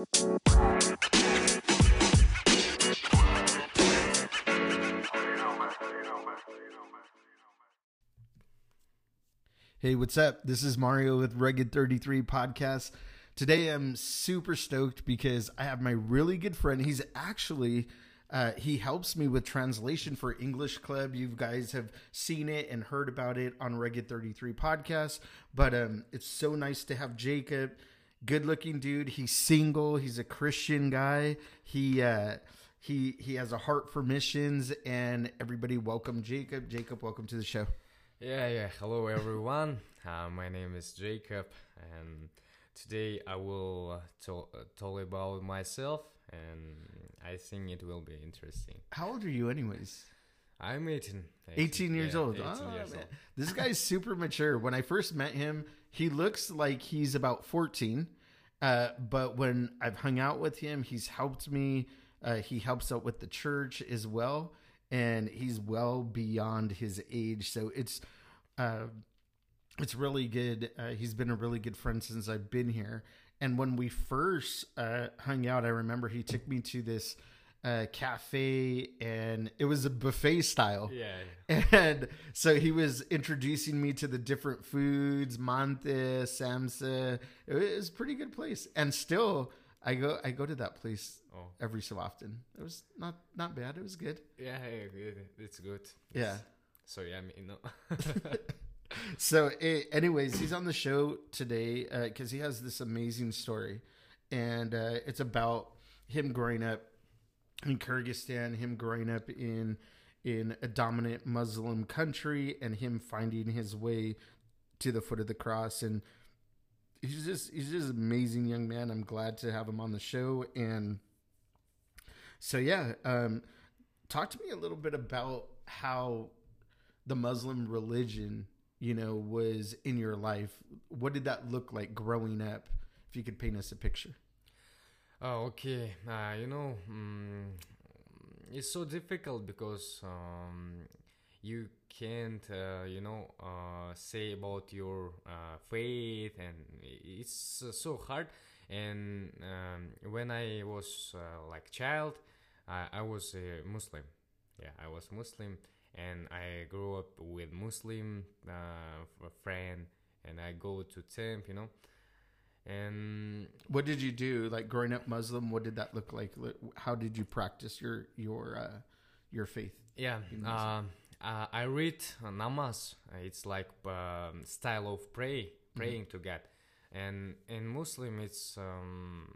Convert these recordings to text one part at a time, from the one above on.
Hey, what's up? This is Mario with Rugged 33 Podcast. Today I'm super stoked because I have my really good friend. He's actually uh, he helps me with translation for English Club. You guys have seen it and heard about it on Rugged 33 Podcast. But um, it's so nice to have Jacob. Good looking dude. He's single. He's a Christian guy. He uh, he he has a heart for missions. And everybody, welcome Jacob. Jacob, welcome to the show. Yeah, yeah. Hello, everyone. Uh, my name is Jacob, and today I will uh, tell, uh, about myself, and I think it will be interesting. How old are you, anyways? I'm 18. 18 years yeah, old. 18 Oh, years old. This guy's super mature. When I first met him, he looks like he's about 14. Uh, but when I've hung out with him, he's helped me. Uh, he helps out with the church as well. And he's well beyond his age. So it's. Uh, it's really good. Uh, he's been a really good friend since I've been here. And when we first uh, hung out, I remember he took me to this uh, cafe, and it was a buffet style. Yeah, And so he was introducing me to the different foods, mante, samsa. It was a pretty good place. And still, I go I go to that place oh, every so often. It was not not bad. It was good. yeah, yeah, good. It's good. Yeah. So yeah, me, no. So, eh, anyways, he's on the show today because he has this amazing story, and uh, it's about him growing up in Kyrgyzstan, him growing up in in a dominant Muslim country, and him finding his way to the foot of the cross. And he's just he's just an amazing young man. I'm glad to have him on the show. And so, yeah, um, talk to me a little bit about how the Muslim religion, you know, was in your life. What did that look like growing up? If you could paint us a picture. Oh, okay. Uh, you know, mm, it's so difficult because um, you can't, uh, you know, uh, say about your uh, faith, and it's uh, so hard. And um, when I was uh, like child, I, was a Muslim. Yeah, I was Muslim, and I grew up with Muslim friend, and I go to temp, you know, and What did you do, like growing up Muslim? What did that look like? How did you practice your your uh, your faith? Yeah, um, uh, I read namaz. It's like um, style of pray, praying to God, and in Muslim it's um,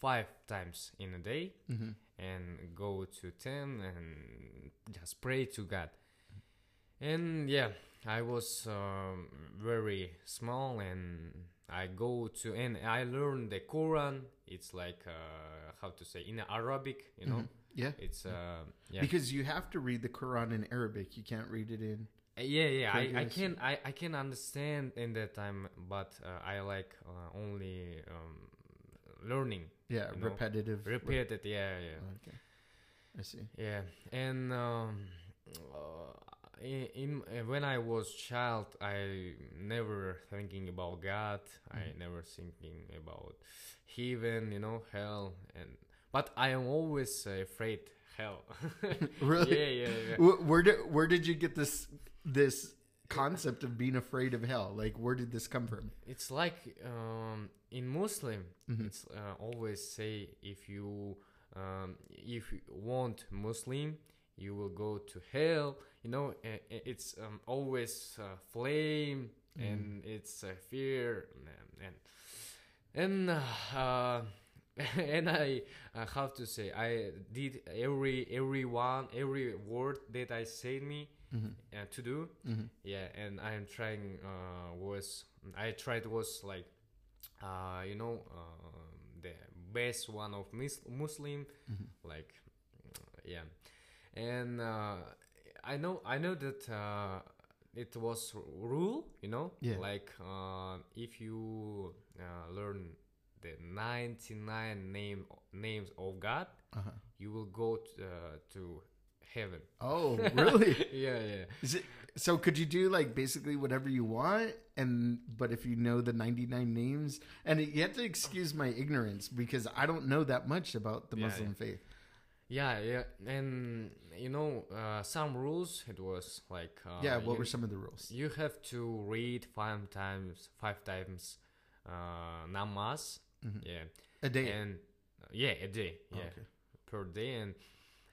five times in a day, Mm-hmm. and go to ten and just pray to God. And yeah, I was um, very small, and I go to and I learn the Quran. It's like uh, how to say in Arabic, you know. Yeah, It's uh, yeah. because you have to read the Quran in Arabic. You can't read it in. Uh, Yeah, yeah, I, I can I, I can understand in that time, but uh, I like uh, only um, learning, Yeah, You know, repetitive. it. Yeah, yeah, Okay, I see. yeah. And um, uh, in, in uh, when I was child, I never thinking about God. I never thinking about heaven, you know, hell, and but I am always afraid hell. Really? Yeah, yeah, yeah. Wh- Where did where did you get this this concept of being afraid of hell? Like, where did this come from? It's like um, in Muslim, Mhm. it's uh, always say if you um, if you want Muslim, you will go to hell. You know, i- i- it's um, always uh, flame and it's uh, fear and and, and uh, and I uh, have to say I did every every one every word that I said me Mhm. uh, to do Mhm. yeah and i'm trying uh was i tried was like uh you know uh, the best one of mus- muslim Mhm. like yeah and uh i know i know that uh it was rule you know Yeah. like uh if you uh, learn the 99 name names of god Uh-huh. you will go to, uh, to heaven. Oh, really? yeah, yeah. It so? Could you do like basically whatever you want, and but if you know the ninety nine names, and you have to excuse my ignorance because I don't know that much about the Yeah, Muslim faith. Yeah, yeah, and you know uh, some rules. It was like uh, yeah, what you, were some of the rules? You have to read five times, five times, uh, namaz. Mhm. Yeah, A day. and uh, yeah, a day. Yeah, Okay. per day, and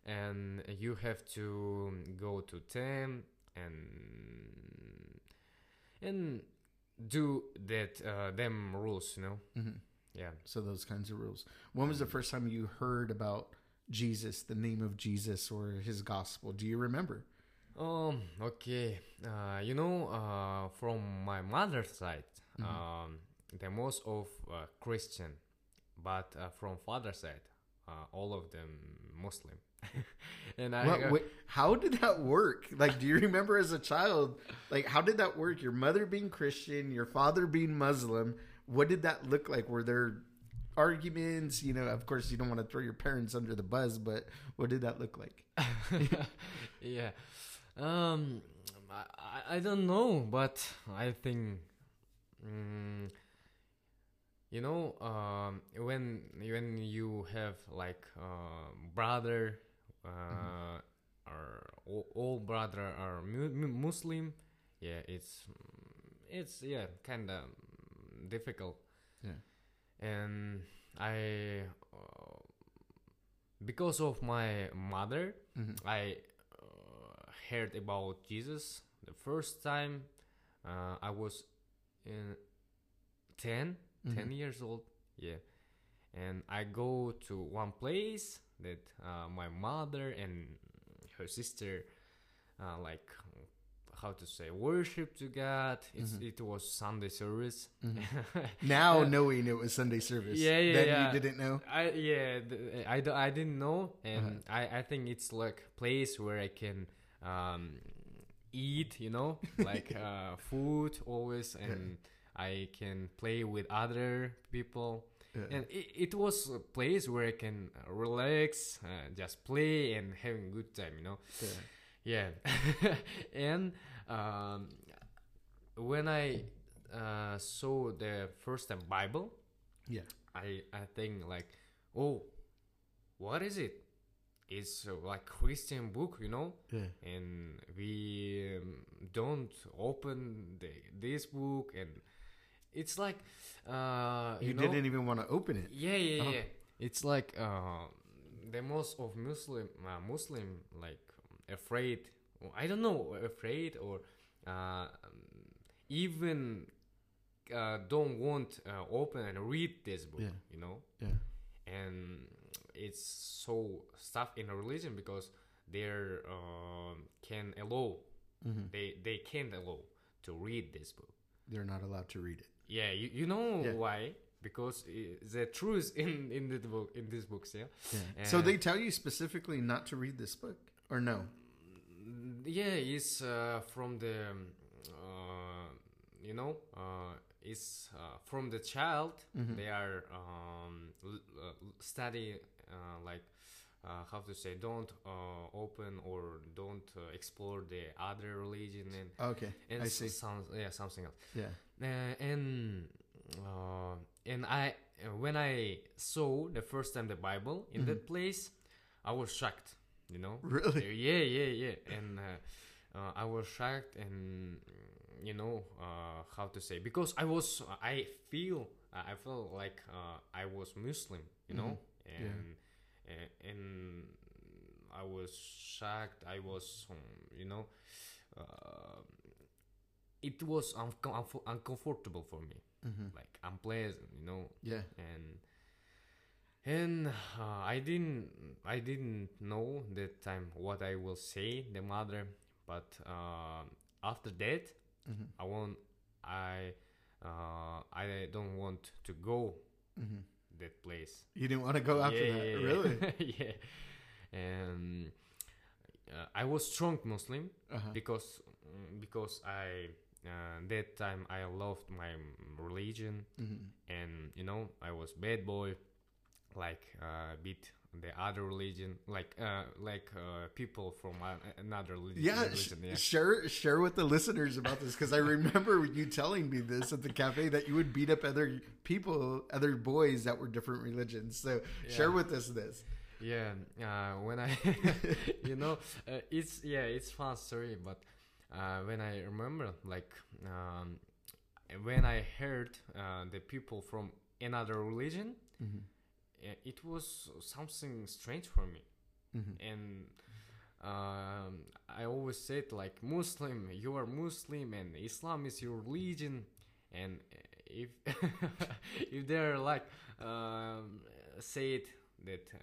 and you have to go to ten and and do that uh, them rules. You know. hmm Yeah. So those kinds of rules. When was the first time you heard about Jesus, the name of Jesus, or His gospel? Do you remember? Um. Okay. Uh, you know, uh, from my mother's side, Mhm. um, the most of uh, Christian, but uh, from father's side, uh, all of them Muslim. and I, What, uh, wait, how did that work? Like, do you remember as a child? Like, how did that work? Your mother being Christian, your father being Muslim. What did that look like? Were there arguments? You know, of course, you don't want to throw your parents under the bus, but what did that look like? yeah. Um, I, I- don't know, but I think, mm, you know, um, when when you have like uh, brother, uh, or all, all brother are mu- mu- Muslim, yeah, it's it's yeah kind of difficult. And I. Uh, because of my mother, Mhm. I uh, heard about Jesus the first time uh, I was in 10, 10 Mhm. years old. Yeah. And I go to one place that uh, my mother and her sister uh, like how to say worship to God. It's, Mhm. It was Sunday service. Mhm. Now, Yeah. knowing it was Sunday service, Yeah, yeah, then yeah. you didn't know. I yeah, th- I, d- I didn't know, and Uh-huh. I, I think it's like place where I can um, eat, you know, like uh, food always, and I can play with other people, Yeah. and it, it was a place where I can uh, relax, uh, just play and having good time, you know. Yeah. Yeah, and um, when I uh, saw the first time Bible, Yeah. I I think like, oh, what is it? It's uh, like Christian book, you know, Yeah. and we um, don't open the, this book, and it's like, uh, You, you, know, didn't even want to open it. yeah, yeah, Oh. yeah. It's like uh, the most of Muslim uh, Muslim like afraid. I don't know, afraid or uh, even uh, don't want uh, open and read this book. Yeah. You know, Yeah. and it's so stuff in a religion because they're um, can allow hmm they they can't allow to read this book. They're not allowed to read it. Yeah, you, you know Yeah. why? Because the truth in in the book in these books, yeah. Yeah. so they tell you specifically not to read this book, or no? Yeah, it's uh, from the um, uh, you know uh, it's uh, from the child. Mhm. They are um, l- uh, study uh, like. Uh, how to say? Don't uh, open or don't uh, explore the other religion and Okay, and I see. sounds yeah something else. Yeah. Uh, and uh, and I when I saw the first time the Bible in that place, I was shocked. You know, Really? yeah, yeah, yeah, and uh, uh, I was shocked, and you know uh, how to say because I was I feel I felt like uh, I was Muslim. You know, Mhm. Yeah. and and, and I was shocked. I was um, you know. Uh, it was uncom- unfo- uncomfortable for me hmm like unpleasant you know Yeah. and and uh, i didn't i didn't know that time what i will say the mother but uh, after that hmm i want i uh, i don't want to go hmm that place. You didn't want to go after yeah, that, yeah, really? yeah. And uh, i was strong muslim Uh-huh. because because I uh, that time I loved my religion hmm and you know I was bad boy, like uh, beat the other religion, like uh, like uh, people from another religion. Yeah, religion, yeah. share share with the listeners about this because I remember you telling me this at the cafe that you would beat up other people, other boys that were different religions. So share with us this. Yeah, uh, when I, you know, uh, it's yeah, it's fun story. But uh, when I remember, like, um, when I heard uh, the people from another religion, Mm-hmm. Uh, it was something strange for me. Mm-hmm. And um, I always said like Muslim, you are Muslim, and Islam is your religion. And if if they're like um, say it that uh,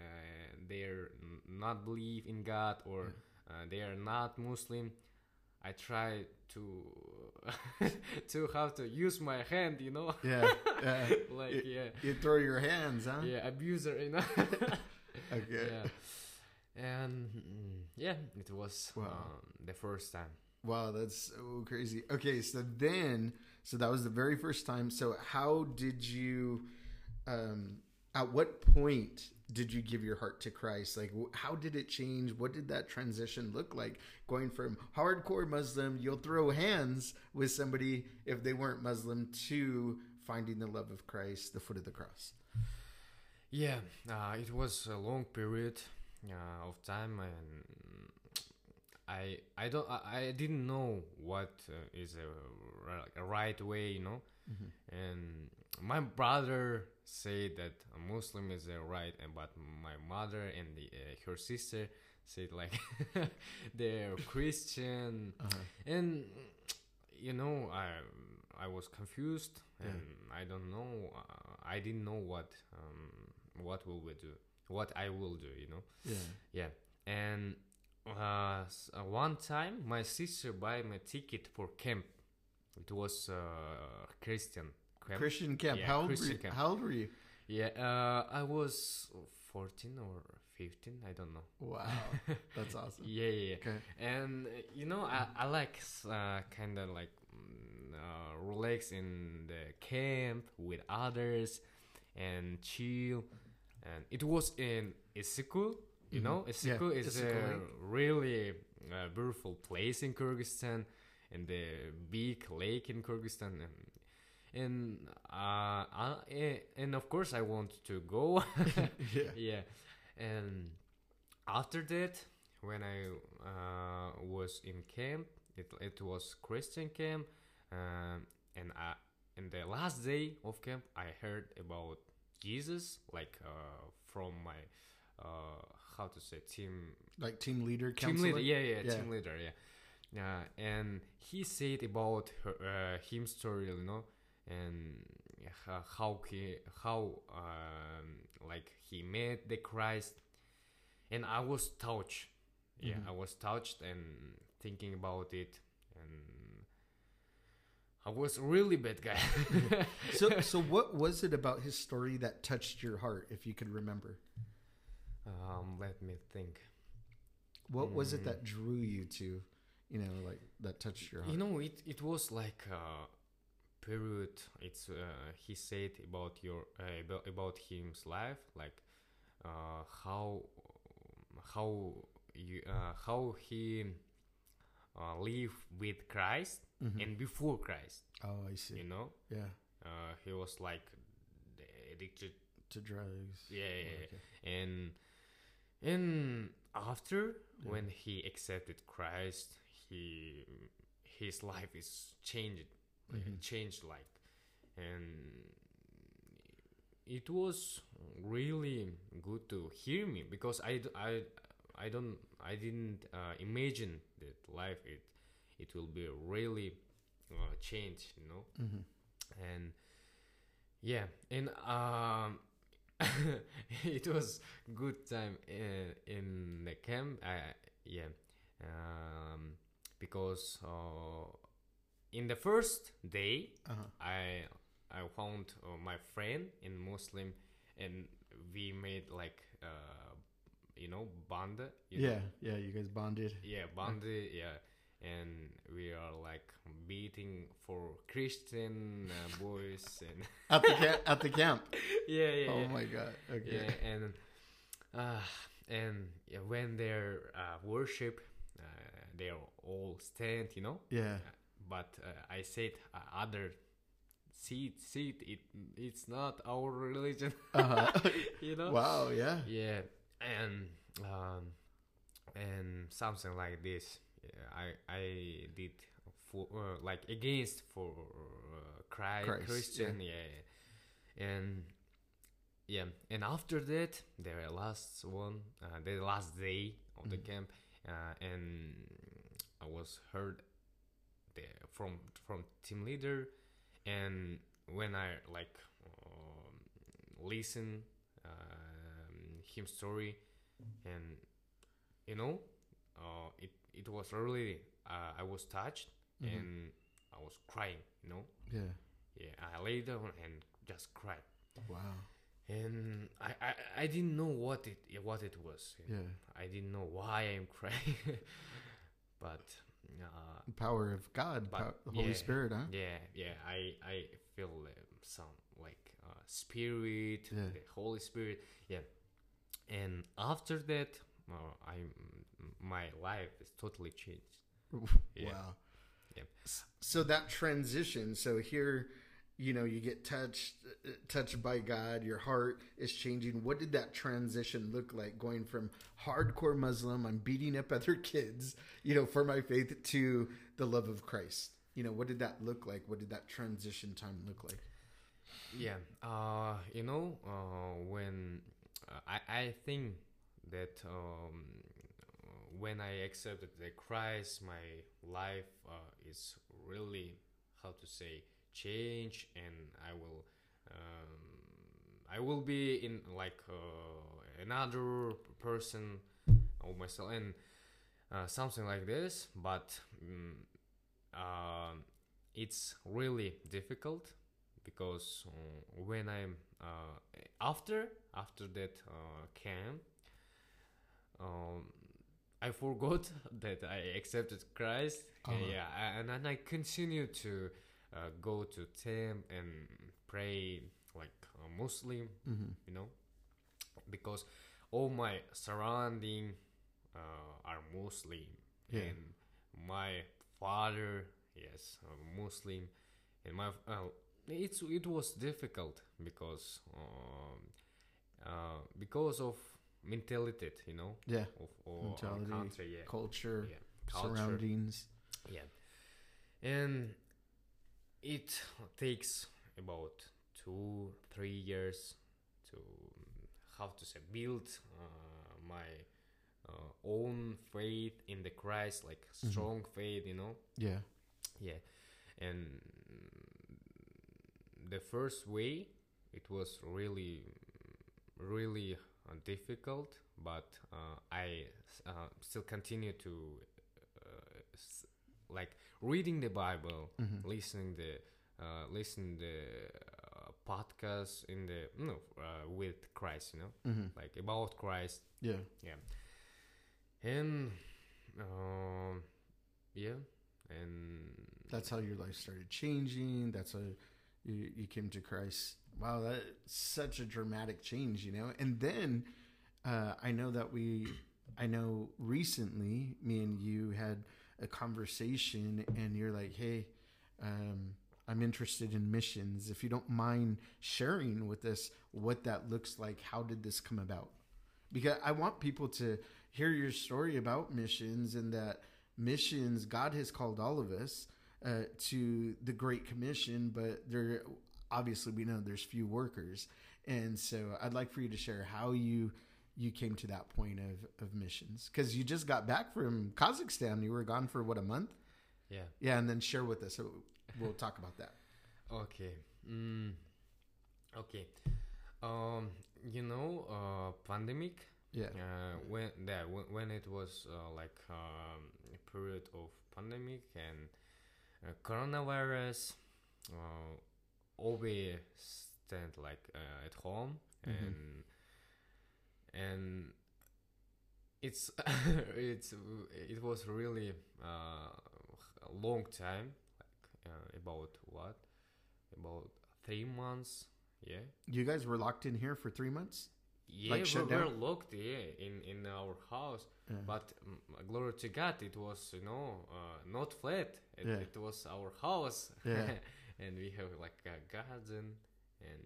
they're not believe in God or uh, they are not Muslim, I try to to have to use my hand, you know, Yeah, yeah. like You- yeah, You throw your hands, huh? yeah, abuser, you know. Okay. yeah, and mm, yeah, it was Wow. um, the first time. Wow, that's so crazy. Okay, so then, so that was the very first time. So how did you, um, at what point did you give your heart to Christ? Like, how did it change? What did that transition look like? Going from hardcore Muslim, you'll throw hands with somebody if they weren't Muslim, to finding the love of Christ, the foot of the cross. Yeah, uh, it was a long period uh, of time, and I I don't I, I didn't know what uh, is a, a right way, you know. And my brother said that a Muslim is a right, and but my mother and the, uh, her sister said like they're Christian, and you know I I was confused, and I don't know uh, I didn't know what um, what will we do, what I will do, you know. Yeah. Yeah, and uh, uh, one time my sister buy me a ticket for camp. It was uh, Christian camp. Christian camp. Yeah, how, old Christian camp. how old were you? Yeah, uh, I was fourteen or fifteen. I don't know. Wow, that's awesome. Yeah, yeah, yeah. Okay. And uh, you know, I, I like uh, kind of like mm, uh, relax in the camp with others and chill. And it was in Issyk-Kul. You Mhm. know, Yeah, is a Lake. really uh, beautiful place in Kyrgyzstan, and the big lake in Kyrgyzstan. And, and uh, I, eh, and of course, I want to go. yeah. yeah and after that when i uh, was in camp it, it was christian camp um, and I, and the last day of camp i heard about jesus like uh, from my uh, how to say team Like team leader, team leader yeah, yeah Yeah. team leader yeah. Uh, and he said about her, uh, him story you know and how he how um, like he met the christ. And i was touched. Yeah Mhm. i was touched and thinking about it. And i was really bad guy. So so what was it about his story that touched your heart if you could remember um let me think what was it Mm. that drew you to you know like that touched your heart You know, it it was like a period. It's uh, he said about your uh, about about him's life, like uh, how how you uh, how he uh, live with Christ Mhm. and before Christ. oh i see You know, yeah uh, he was like addicted. to drugs Yeah, yeah, yeah. Okay. and and after Yeah. when he accepted Christ, he his life is changed, Mhm. changed like, and it was really good to hear me because I, I, I don't I didn't uh, imagine that life it it will be really uh, changed, you know Mhm. and yeah and um it was good time in, in the camp uh, yeah um because uh, in the first day Uh-huh. i i found uh, my friend in muslim and we made like uh you know banda you know? yeah yeah you guys bonded yeah bonded yeah and we are like beating for Christian uh, boys and At the camp. At the camp. yeah, yeah, Oh yeah. my god. Okay. Yeah, and uh, and yeah, when they're uh, worship, uh, they're all stand, you know. Yeah. But uh, I said uh, other seat, seat. It it's not our religion, Uh-huh. you know. wow. Yeah. Yeah, and um, and something like this. Yeah, I I did for uh, like against for uh, Christ, Christ, Christian, yeah. and yeah, and after that, the last one, uh, the last day of the Mhm. camp, uh, and I was heard the, from from team leader, and when I like um, listen um, him story, and you know, uh, it it was really uh, I was touched Mhm. and I was crying, you know. Yeah. Yeah, I lay down and just cried, Wow. and I, I, I didn't know what it what it was. Yeah. I didn't know why I'm crying, but uh, power of God, But, pow- the Holy yeah. Spirit, huh? yeah, yeah, I I feel um, some like uh, spirit, Yeah. the Holy Spirit, yeah. And after that, uh, I my life is totally changed. Yeah. Wow. Yeah. So that transition. So here, you know, you get touched, touched by God. Your heart is changing. What did that transition look like? Going from hardcore Muslim, I'm beating up other kids, you know, for my faith, to the love of Christ. You know, what did that look like? What did that transition time look like? Yeah, uh, you know, uh, when uh, I I think that um, when I accepted the Christ, my life uh, is really how to say change, and I will um, I will be in like uh, another person of myself and uh, something like this, but. Um, um it's really difficult because uh, when I'm uh, after after that uh, camp, um, I forgot that I accepted Christ. Uh-huh. Yeah, and then I continue to uh, go to temple and pray like a Muslim, Mm-hmm. you know, because all my surrounding uh, are Muslim, Yeah. and my father, yes, a Muslim, and my uh, it's it was difficult because um, uh, because of mentality, you know, Yeah. of, our country, yeah, Culture, yeah, culture, surroundings. yeah, and it takes about two, three years to how to say build uh, my uh, own faith in the Christ, like Mhm. strong faith, you know. Yeah. Yeah, and the first way it was really, really difficult, but uh, I uh, still continue to uh, s- like reading the Bible, Mm-hmm. listening the uh, listen the uh, podcast in the no uh, with Christ, you know, Mm-hmm. like about Christ, Yeah. Yeah, and um, yeah, and That's how your life started changing. That's how you, you came to Christ. Wow, that's such a dramatic change, you know. And then uh, I know that we, I know recently, me and you had a conversation, and you're like, "Hey, um, I'm interested in missions. If you don't mind sharing with us what that looks like, how did this come about? Because I want people to hear your story about missions and that missions God has called all of us uh, to the Great Commission, but there obviously we know there's few workers, and so I'd like for you to share how you you came to that point of of missions because you just got back from Kazakhstan. You were gone for what a month, yeah. yeah, and then share with us. So we'll talk about that. Okay. Mm, okay. Um, you know, uh, pandemic. Yeah, Uh, when that when, when it was uh, like um, a period of pandemic and uh, coronavirus, uh, we stand like uh, at home Mhm. and and it's it's it was really uh, a long time, like uh, about what, about three months. Yeah, You guys were locked in here for three months. yeah, Like, shut we were down? locked. Yeah, in in our house. Yeah. But um, glory to God, it was you know uh, not flat. It, Yeah. it was our house, Yeah. and we have like a garden. And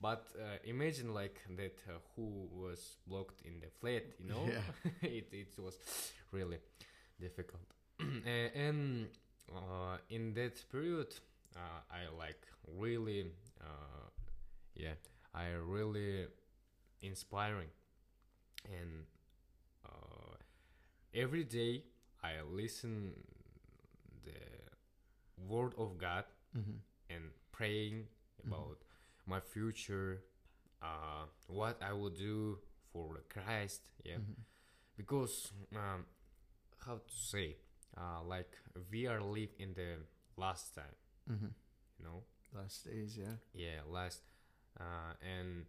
but uh, imagine like that uh, who was blocked in the flat, you know? Yeah. it it was really difficult. And uh, in that period, uh, I like really, uh, yeah, I really inspiring, and uh, every day I listen the word of God Mm-hmm. And praying about my future, uh, what I will do for Christ, yeah, Mm-hmm. because um, how to say, uh, like we are live in the last time, Mm-hmm. you know, Last days, yeah. yeah, last, uh, and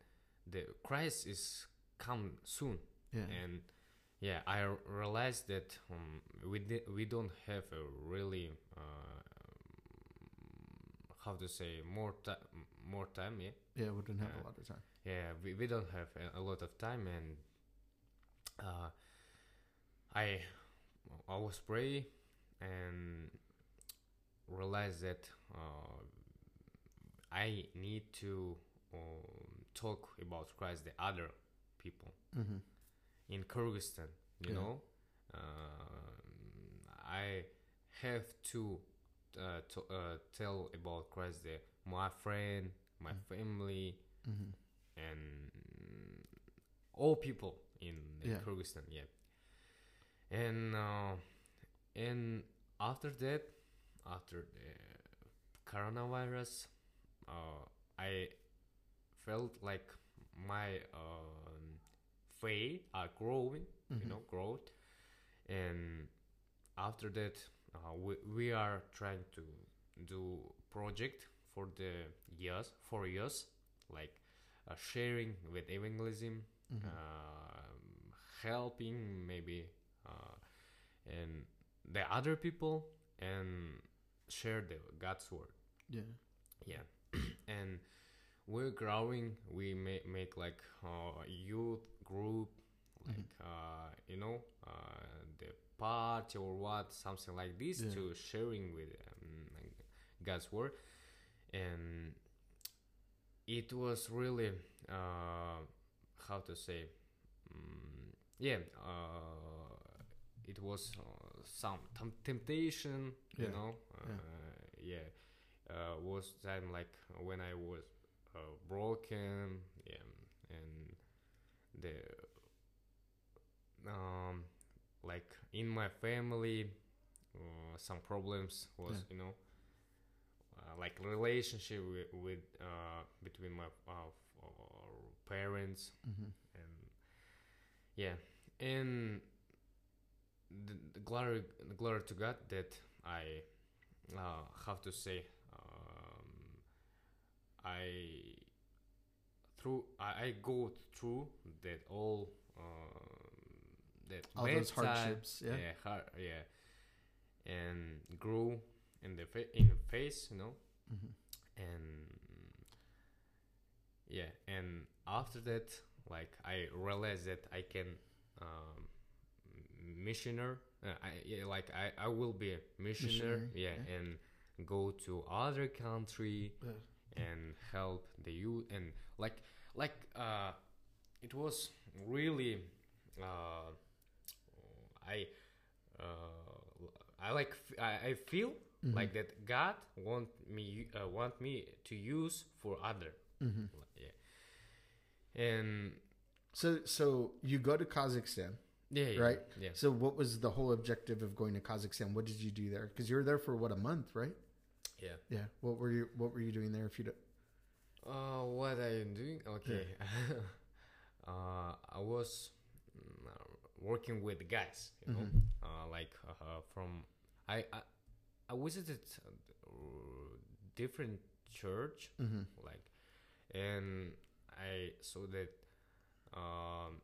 the Christ is come soon, Yeah. and yeah, I realized that um, we di- we don't have a really uh, how to say more time more time yeah yeah, we didn't have uh, a lot of time. yeah we, we don't have a, a lot of time and uh, I always pray and realize that uh, I need to um, talk about Christ the other people Mm-hmm. in Kyrgyzstan, you Yeah. know, uh, I have to, uh, to uh, tell about Christ the my friend, my family, Mm-hmm. and all people in the Yeah. Kyrgyzstan. Yeah, and uh, and after that, after the coronavirus, uh, I felt like my um, faith are growing, Mhm. you know, growth, and after that, uh, we we are trying to do project for the years, four years, like uh, sharing with evangelism, Mm-hmm. um, helping maybe, uh, and the other people, and share the God's word. yeah. Yeah, and we're growing. We make make like uh, youth group, like uh, you know, uh, party or what, something like this, Yeah. to sharing with um, God's word, and it was really uh, how to say, um, yeah, uh, it was uh, some tem- temptation, Yeah. you know, uh, yeah uh, was time like when I was uh, broken, yeah, and the um, like in my family, uh, some problems was Yeah. you know, uh, like relationship with, with uh, between my uh, uh, parents Mm-hmm. and yeah and the, the glory the glory to god that i uh, have to say um, i through I, I go through that all that All bad those hardships, yeah. yeah hard, yeah and grew in the fa- in the face you know Mm-hmm. and yeah and after that like i realized that i can um missioner uh, I, yeah, like I, I will be a missioner, Missionary, yeah, yeah. and go to other country Yeah. and help the youth and like like uh it was really uh i uh i like i, I feel Mm-hmm. like that god want me uh, want me to use for other Mm-hmm. yeah and So, so you go to Kazakhstan, yeah, yeah right? yeah So, what was the whole objective of going to Kazakhstan? What did you do there? Because you were there for what a month, right? yeah Yeah. What were you What were you doing there? If you, do, Uh, what I am doing? Okay. uh, I was mm, working with guys, you know, Mhm. uh, like uh, from I I, I visited uh, different church, mm-hmm. like, and I saw that um,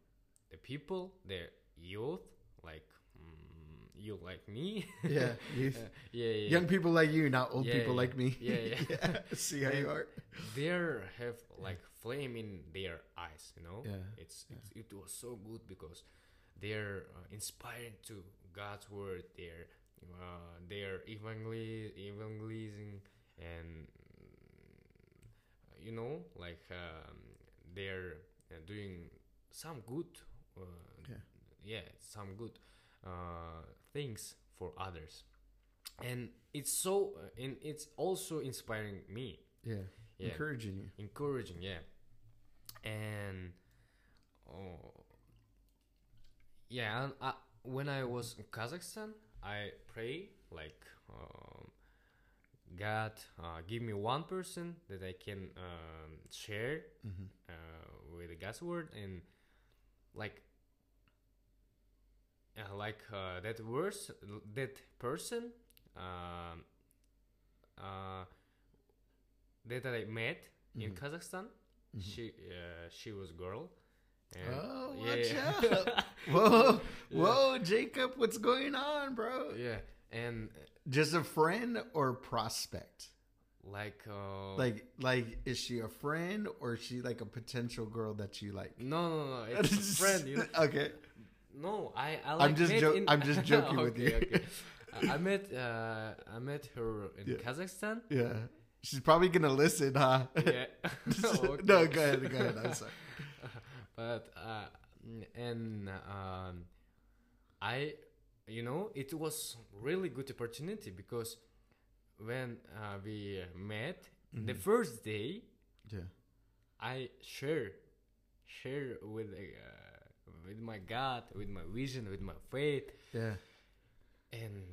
the people, the youth, like mm, you like me. Yeah, you- Uh, yeah, yeah. young people like you, not old Yeah, people yeah. like me. Yeah, yeah. yeah. See how you And are. There have like flame in their eyes, you know. Yeah, It's, it's it was so good because they're uh, inspiring to God's word. They're uh, they're evangeli- evangelizing and you know like um, they're uh, doing some good uh, Yeah. yeah some good uh, things for others and it's so uh, and it's also inspiring me Yeah, yeah encouraging you. encouraging yeah and oh yeah and I, when i was in kazakhstan i pray like um, god uh, give me one person that i can um, share hmm uh, with god's word and like uh, like uh, that verse that person um, uh, that i met in Mhm. kazakhstan Mhm. she uh, she was girl and Oh, watch yeah. out. Whoa, Yeah. whoa, Jacob, what's going on, bro? yeah and uh, Just a friend or prospect? like uh Like, like, is she a friend or is she like a potential girl that you like? no no no it's a friend you know okay. no i i like just met jo- in- I'm just joking with you. okay. I- met uh i met her in Yeah. kazakhstan Yeah. She's probably gonna listen, huh? yeah Okay. no, go ahead, go ahead. I'm sorry. But uh and um i you know it was really good opportunity because when uh, we met the Mhm. first day Yeah. i share share with uh, with my god with my vision with my faith Yeah. and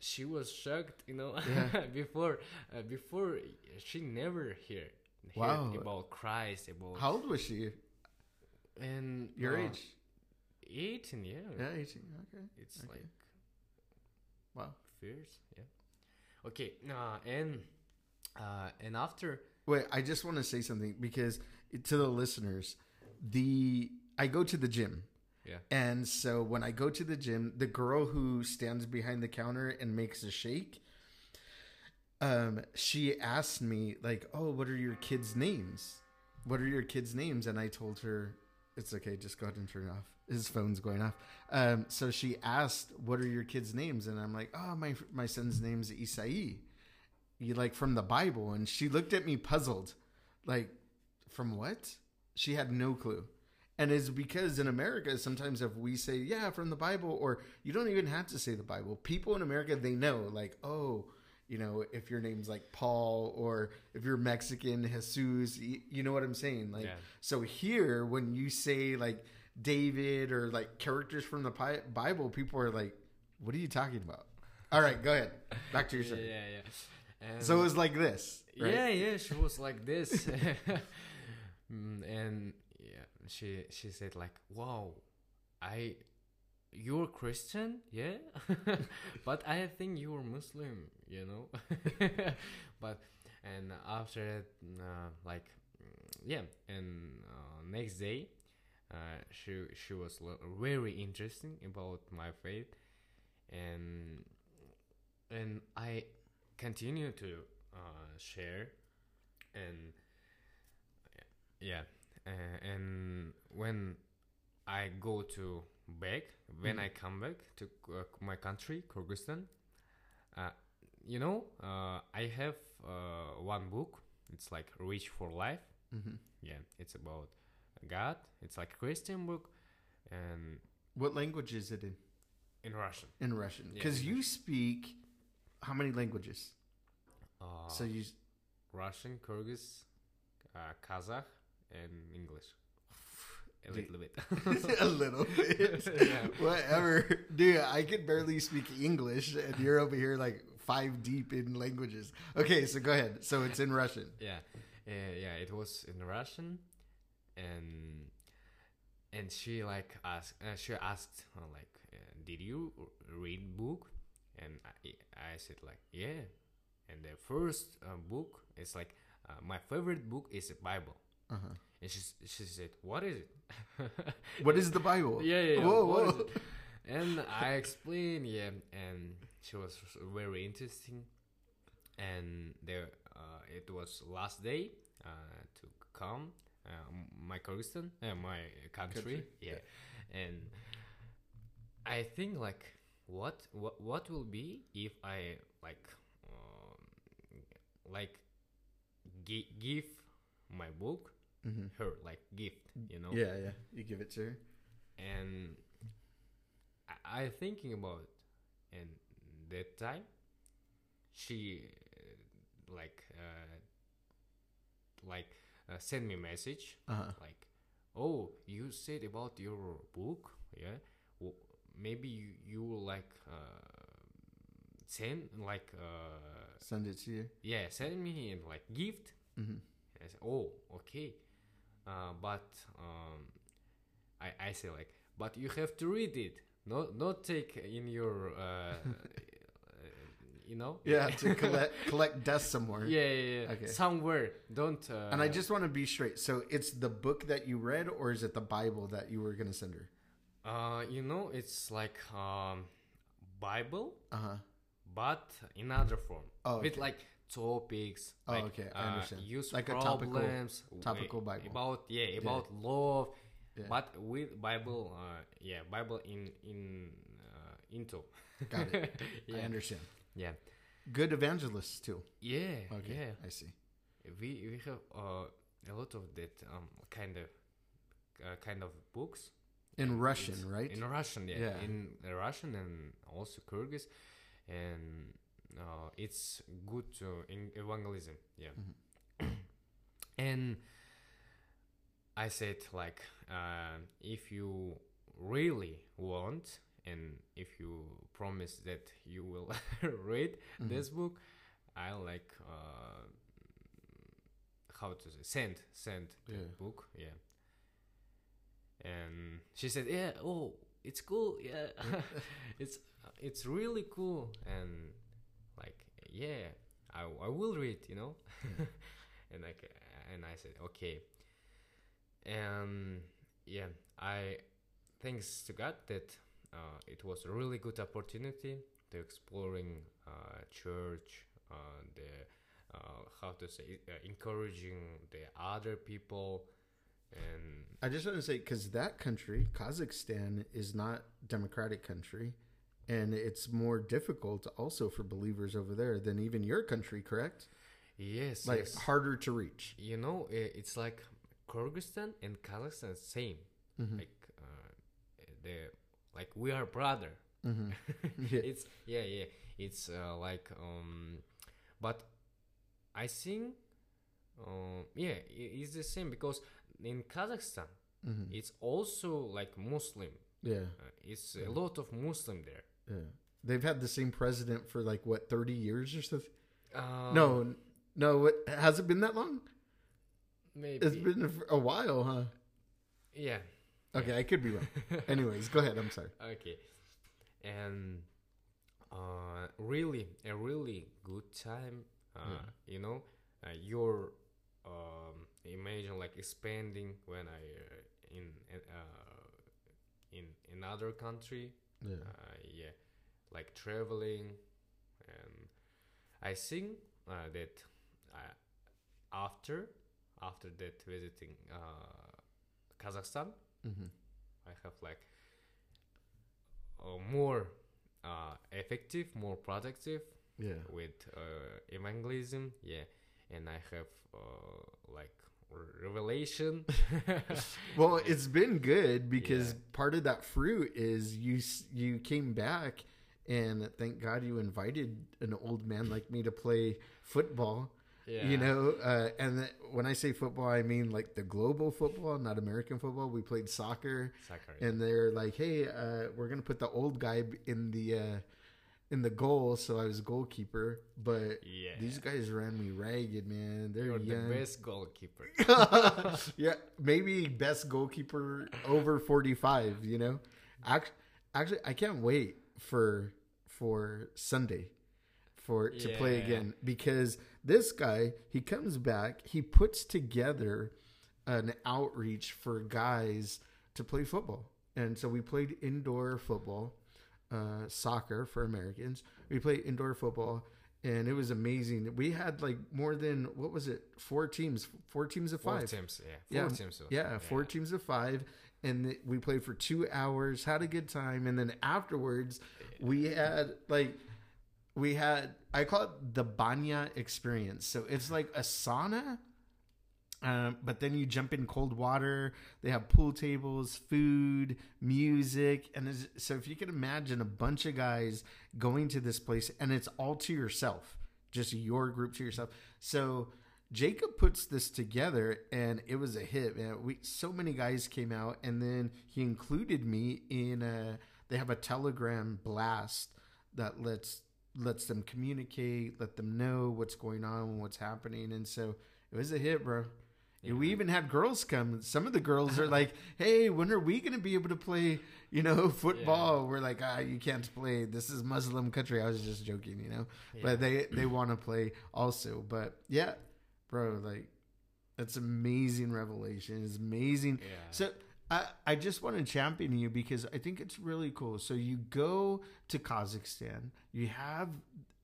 she was shocked you know Yeah. before uh, before she never heard, Wow. about christ about How old was she? And Your uh, age? 18 yeah, Yeah, 18. Okay. it's Okay. like Wow. fierce yeah okay uh, and uh, and after Wait, I just want to say something because to the listeners, the I go to the gym. Yeah. And so when I go to the gym, the girl who stands behind the counter and makes a shake, um, she asked me like, "Oh, what are your kids' names? What are your kids' names?" And I told her, "It's okay, just go ahead and turn it off. His phone's going off." Um, so she asked, "What are your kids' names?" And I'm like, "Oh, my my son's name's Isai." You like from the Bible, and she looked at me puzzled, like, "From what?" She had no clue. And it's because in America, sometimes if we say, yeah, from the Bible, or you don't even have to say the Bible, people in America, they know, like, oh, you know, if your name's like Paul, or if you're Mexican, Jesus, you know what I'm saying? Like, Yeah. so here, when you say like David or like characters from the Bible, people are like, what are you talking about? All right, go ahead. Back to your yeah story. yeah yeah and So it was like this. Right? yeah yeah she was like this Mm, and yeah she she said like wow i you're christian yeah but i think you're muslim you know but and after that uh, like mm, yeah and uh, next day uh, she she was very interesting about my faith and and i continue to uh, share and yeah uh, and when i go to back when Mhm. i come back to uh, my country kyrgyzstan uh, you know uh, i have uh, one book it's like reach for life hmm yeah it's about god it's like a christian book and What language is it in? in russian In Russian. Because in you speak how many languages? uh, so you russian kyrgyz uh, kazakh and english a little bit a little bit. Yeah. Whatever. Dude, I could barely speak English and you're over here like five deep in languages. Okay, so go ahead. So it's in Russian. yeah uh, yeah it was in russian and and she like asked uh, she asked uh, like uh, did you read book and i, I said like yeah and the first uh, book is like uh, my favorite book is the bible Uh-huh. and she, she said what is it What is the Bible? yeah yeah, yeah Whoa, what is whoa. it? and I explained, yeah, and she was very interesting. And there, uh, it was last day uh, to come, uh, my Kyrgyzstan, uh, my country, Country, yeah. and I think like what what what will be if I like um, like gi- give my book hmm her like gift, you know? Yeah, yeah. You give it to her. and I, I thinking about it. and that time she uh, like uh, like uh, send me message Uh-huh. like oh you said about your book yeah? Well, maybe you, you will like uh, send like uh, Send it to you. yeah send me in like gift. Hmm I said, "Oh, okay, uh, but um, I I say like, but you have to read it, not not take in your, uh, you know, Yeah, to collect collect dust somewhere. yeah, yeah, yeah. Okay. somewhere. Don't. Uh, And I just want to be straight. So it's the book that you read, or is it the Bible that you were to send her? uh, you know, it's like um, Bible, Uh huh. but in other form, Oh, with like topics. Oh, like, okay, I uh, understand. Use Like a topical- problems, topical Bible. about yeah about love. Yeah. but with bible uh yeah bible in in uh, into Got it. I understand. Yeah Good evangelists too. yeah Okay, yeah I see. we we have uh, a lot of that um kind of uh, kind of books In And Russian, right? in russian yeah, Yeah. in russian and also kyrgyz and uh, it's good to in evangelism yeah Mm-hmm. and i said like uh, if you really want and if you promise that you will read Mhm. this book i'll like uh, how to say send send the Yeah. book yeah. And she said yeah oh it's cool yeah. It's it's really cool and like yeah i, I will read you know? And like and i said okay. And yeah i thanks to god that uh, it was a really good opportunity to exploring uh, church uh, the uh, how to say uh, encouraging the other people and I just want to say because that country, Kazakhstan, is not democratic country, and it's more difficult also for believers over there than even your country. Correct? yes Like yes. harder to reach. you know it's like kyrgyzstan and kazakhstan same Mhm. like uh, the like we are brother Mhm. Yeah. it's yeah yeah it's uh, like um but i think um yeah it's the same because in kazakhstan Mhm. it's also like muslim Yeah. uh, it's a lot of muslim there Yeah. They've had the same president for like what thirty years or something. uh, no, no. What has it been that long? maybe It's been a while, huh? yeah Okay, I could be wrong. Anyways, go ahead. I'm sorry. okay and uh really a really good time uh Yeah. you know uh, you're um imagine like expanding when i uh, in uh in another country Yeah. uh, yeah like traveling and i think uh, that uh, after after that visiting uh kazakhstan hmm I have like uh, more uh, effective, more productive Yeah. with uh, evangelism. Yeah, and I have uh, like revelation. Well, it's been good because Yeah. part of that fruit is you you came back and thank God you invited an old man like me to play football. Yeah, You know, uh, and th- when I say football, I mean like the global football, not American football. We played soccer, soccer. and they're like, "Hey, uh, we're gonna put the old guy in the uh, in the goal." So I was goalkeeper, but yeah, these guys ran me ragged, man. They're you're young. the best goalkeeper. yeah, maybe best goalkeeper over 45, you know? Actually, actually I can't wait for for Sunday for to play again because this guy, he comes back, he puts together an outreach for guys to play football. and so we played indoor football, uh, soccer for Americans. We played indoor football, and it was amazing. We had like more than what was it? Four teams, four teams of Four five. teams, yeah. Four Yeah, teams. of- Yeah, four teams of five, and th- we played for two hours. Had a good time, and then afterwards, we had like we had I call it the banya experience. So it's like a sauna, um, but then you jump in cold water. They have pool tables, food, music, and so if you can imagine a bunch of guys going to this place, and it's all to yourself, just your group to yourself. So Jacob puts this together, and it was a hit. Man, we so many guys came out, and then he included me in a. They have a Telegram blast that lets lets them communicate, let them know what's going on, and what's happening, and so it was a hit, bro. We even had girls come. Some of the girls are like, "Hey, when are we going to be able to play, you know, football?" We're like, "Ah, you can't play. This is Muslim country." I was just joking, you know. But they they want to play also. But yeah, bro, like that's amazing revelation. It's amazing. Yeah. So I, I just want to champion you because I think it's really cool. So you go to Kazakhstan, you have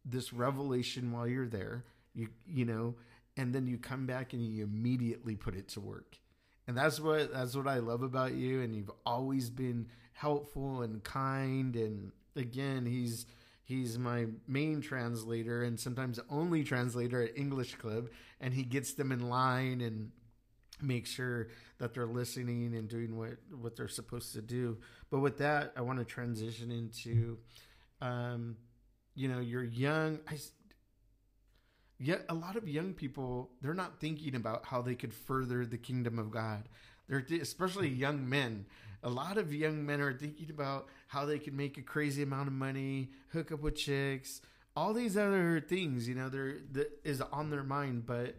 this revelation while you're there, you you know, and then you come back and you immediately put it to work. And that's what that's what I love about you and you've always been helpful and kind and again, he's he's my main translator and sometimes only translator at English Club and he gets them in line and make sure that they're listening and doing what what they're supposed to do. But with that, I want to transition into, um, you know, you're young. I, yet a lot of young people they're not thinking about how they could further the kingdom of God. They're th- especially young men. A lot of young men are thinking about how they can make a crazy amount of money, hook up with chicks, all these other things. You know, they're that is on their mind, but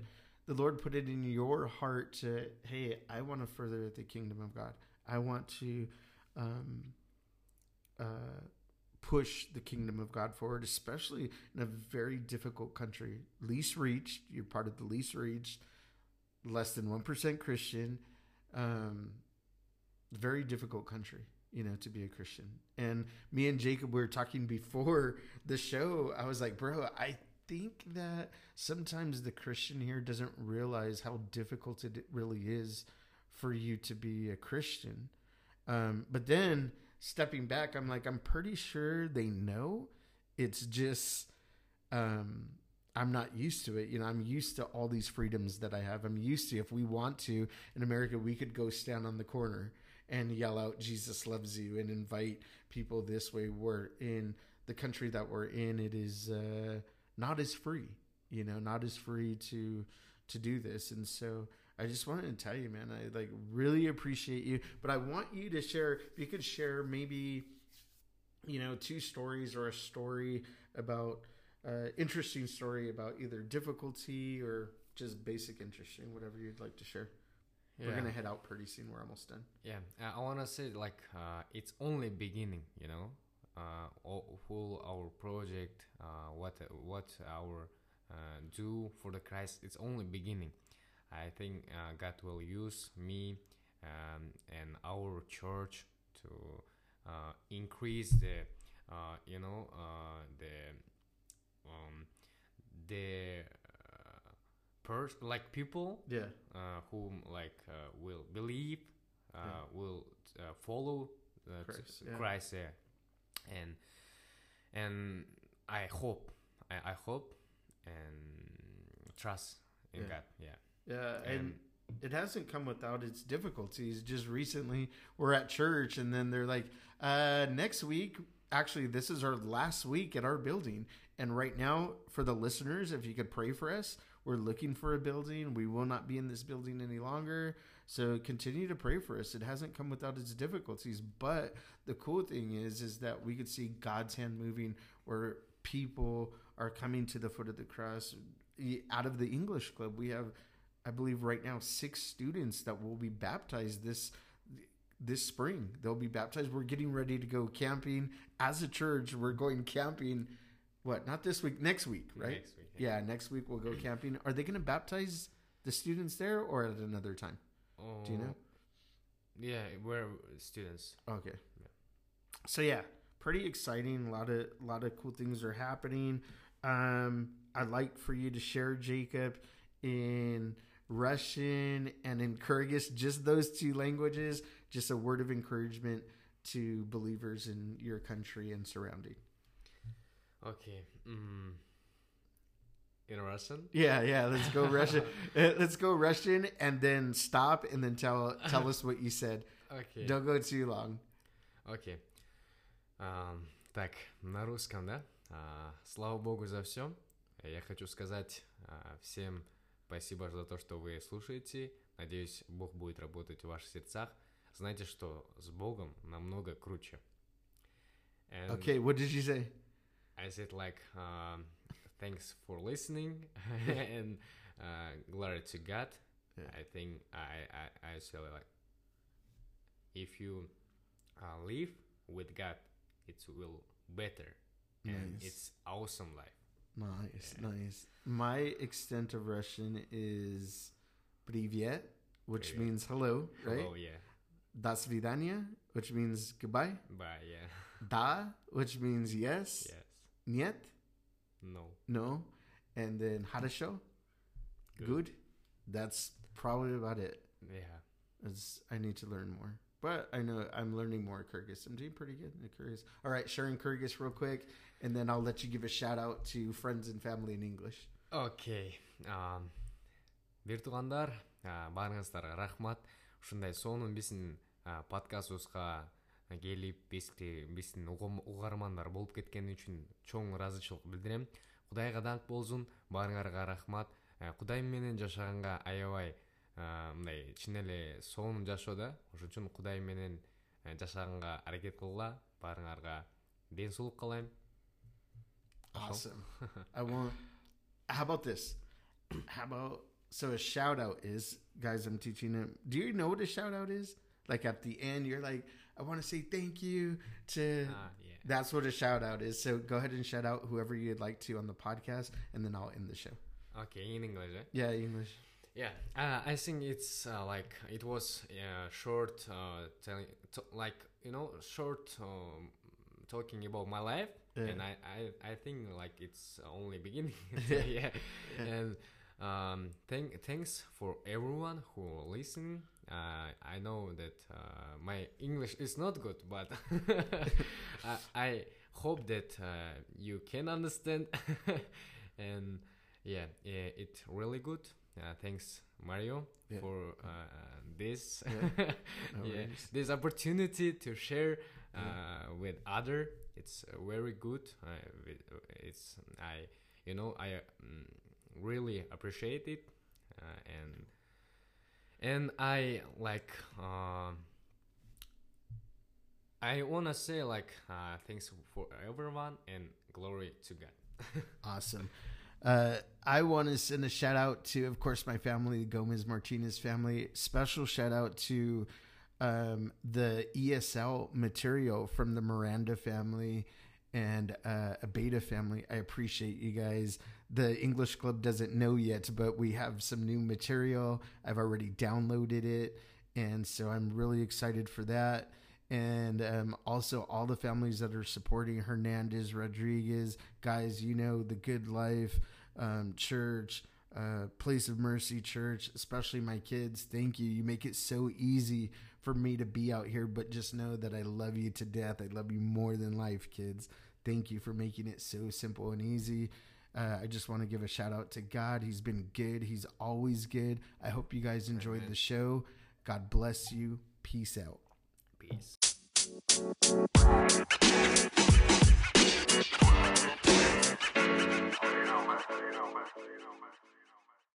the Lord put it in your heart to, hey, I want to further the kingdom of God. I want to um, uh, push the kingdom of God forward, especially in a very difficult country. Least reached, you're part of the least reached, less than 1% Christian, um, very difficult country, you know, to be a Christian. And me and Jacob we were talking before the show. I was like, bro, I think that sometimes the Christian here doesn't realize how difficult it really is for you to be a Christian. Um, but then stepping back, I'm like, I'm pretty sure they know. It's just um, I'm not used to it. You know, I'm used to all these freedoms that I have. I'm used to if we want to in America, we could go stand on the corner and yell out Jesus loves you and invite people this way. We're in the country that we're in. It is uh, not as free. You know, not as free to to do this. And so I just wanted to tell you, man, I like really appreciate you. But I want you to share. If you could share maybe you know two stories or a story about uh, interesting story about either difficulty or just basic interesting, whatever you'd like to share. yeah. We're gonna head out pretty soon. We're almost done. Yeah, I want to say like uh, it's only beginning, you know. Uh, all, whole our project, uh, what what our uh, do for the Christ, it's only beginning. I think uh, God will use me um, and our church to uh, increase the, uh, you know, uh, the um, the uh, pers- like people Yeah, uh, whom like uh, will believe, uh, Yeah. will uh, follow uh, t- Christ, yeah. Christ there, and and I hope, I, I hope, and trust in Yeah. God. Yeah, yeah, and, and it hasn't come without its difficulties. Just recently, we're at church, and then they're like, uh, "Next week, actually, this is our last week at our building." And right now, for the listeners, if you could pray for us, we're looking for a building. We will not be in this building any longer. So continue to pray for us. It hasn't come without its difficulties, but the cool thing is, is that we could see God's hand moving, where people are coming to the foot of the cross. Out of the English club, we have, I believe, right now six students that will be baptized this this spring. They'll be baptized. We're getting ready to go camping as a church. We're going camping. What? Not this week. Next week, right? next week. Yeah, next week we'll go camping. Are they going to baptize the students there or at another time? Do you know? Yeah, we're students. Okay. So yeah, pretty exciting. A lot of a lot of cool things are happening. Um, I'd like for you to share Jacob in Russian and in Kyrgyz, just those two languages. Just a word of encouragement to believers in your country and surrounding. Okay. Mm. In Russian? Yeah, yeah. Let's go Russian. Uh, let's go Russian, and then stop, and then tell tell us what you said. Окей. Don't go too long. Окей. Ам, так, на русском, да? А, слава богу за все. Я хочу сказать а, всем спасибо за то, что вы слушаете. Надеюсь, Бог будет работать в ваших сердцах. Знаете, что с Богом намного круче. And Okay, what did you say? I said like, um, thanks for listening and uh, glory to God. Yeah. I think I I I say like, if you uh, live with God, it will better, and Nice. it's awesome life. Nice, nice. My extent of Russian is "Привет," which Привет. means hello, right? Oh yeah, "До свидания," which means goodbye. but yeah, "Да," which means yes. yes, "Нет," no, no. And then "Хорошо," Good. good. That's probably about it. yeah, It's, I need to learn more. But I know I'm learning more Kyrgyz. I'm doing pretty good in Kyrgyz. All right, sharing Kyrgyz real quick, and then I'll let you give a shout out to friends and family in English. окей ам, бир туугандар а, баарыңыздарга рахмат ушундай сонун биздин а, подкастыбызга келип бизди биздин угармандар болуп кеткени үчүн чоң ыраазычылык билдирем кудайга даңк болсун баарыңарга рахмат Э, кудай менен жашаганга аябай а, мындай чын эле сонун жашоо да ошон үчүн кудай менен э, жашаганга аракет кылгыла баарыңарга ден соолук каалайм Awesome. I want. How about this? How about so a shout out is guys? I'm teaching them. Do you know what a shout out is? Like at the end, you're like, I want to say thank you to. Ah, yeah. That's what a shout out is. So go ahead and shout out whoever you'd like to on the podcast, and then I'll end the show. okay in english eh? Yeah, English. Yeah, uh, I think it's uh, like it was uh, short, uh, telling t- like you know, short um, talking about my life, Yeah. and I, I I think like it's only beginning. So, yeah. and um, thank thanks for everyone who listen. Uh, I know that uh, my English is not good, but I, I hope that uh, you can understand, and yeah, yeah, it's really good. Uh, thanks, Mario, Yeah. for uh, this Yeah. No yeah, this opportunity to share uh, with other. It's very good. It's I, you know, I mm, really appreciate it, uh, and and I like. Um, I wanna say like uh, thanks for everyone and glory to God. Awesome. Uh, I want to send a shout out to, of course, my family, the Gomez Martinez family. Special shout out to um, the ESL material from the Miranda family and uh, a Beta family. I appreciate you guys. The English Club doesn't know yet, but we have some new material. I've already downloaded it. And so I'm really excited for that. And um, also, all the families that are supporting Hernandez, Rodriguez, guys, you know, the Good Life um, Church, uh, Place of Mercy Church, especially my kids. Thank you. You make it so easy for me to be out here, but just know that I love you to death. I love you more than life, kids. Thank you for making it so simple and easy. Uh, I just want to give a shout out to God. He's been good. He's always good. I hope you guys enjoyed Amen. the show. God bless you. Peace out. Peace.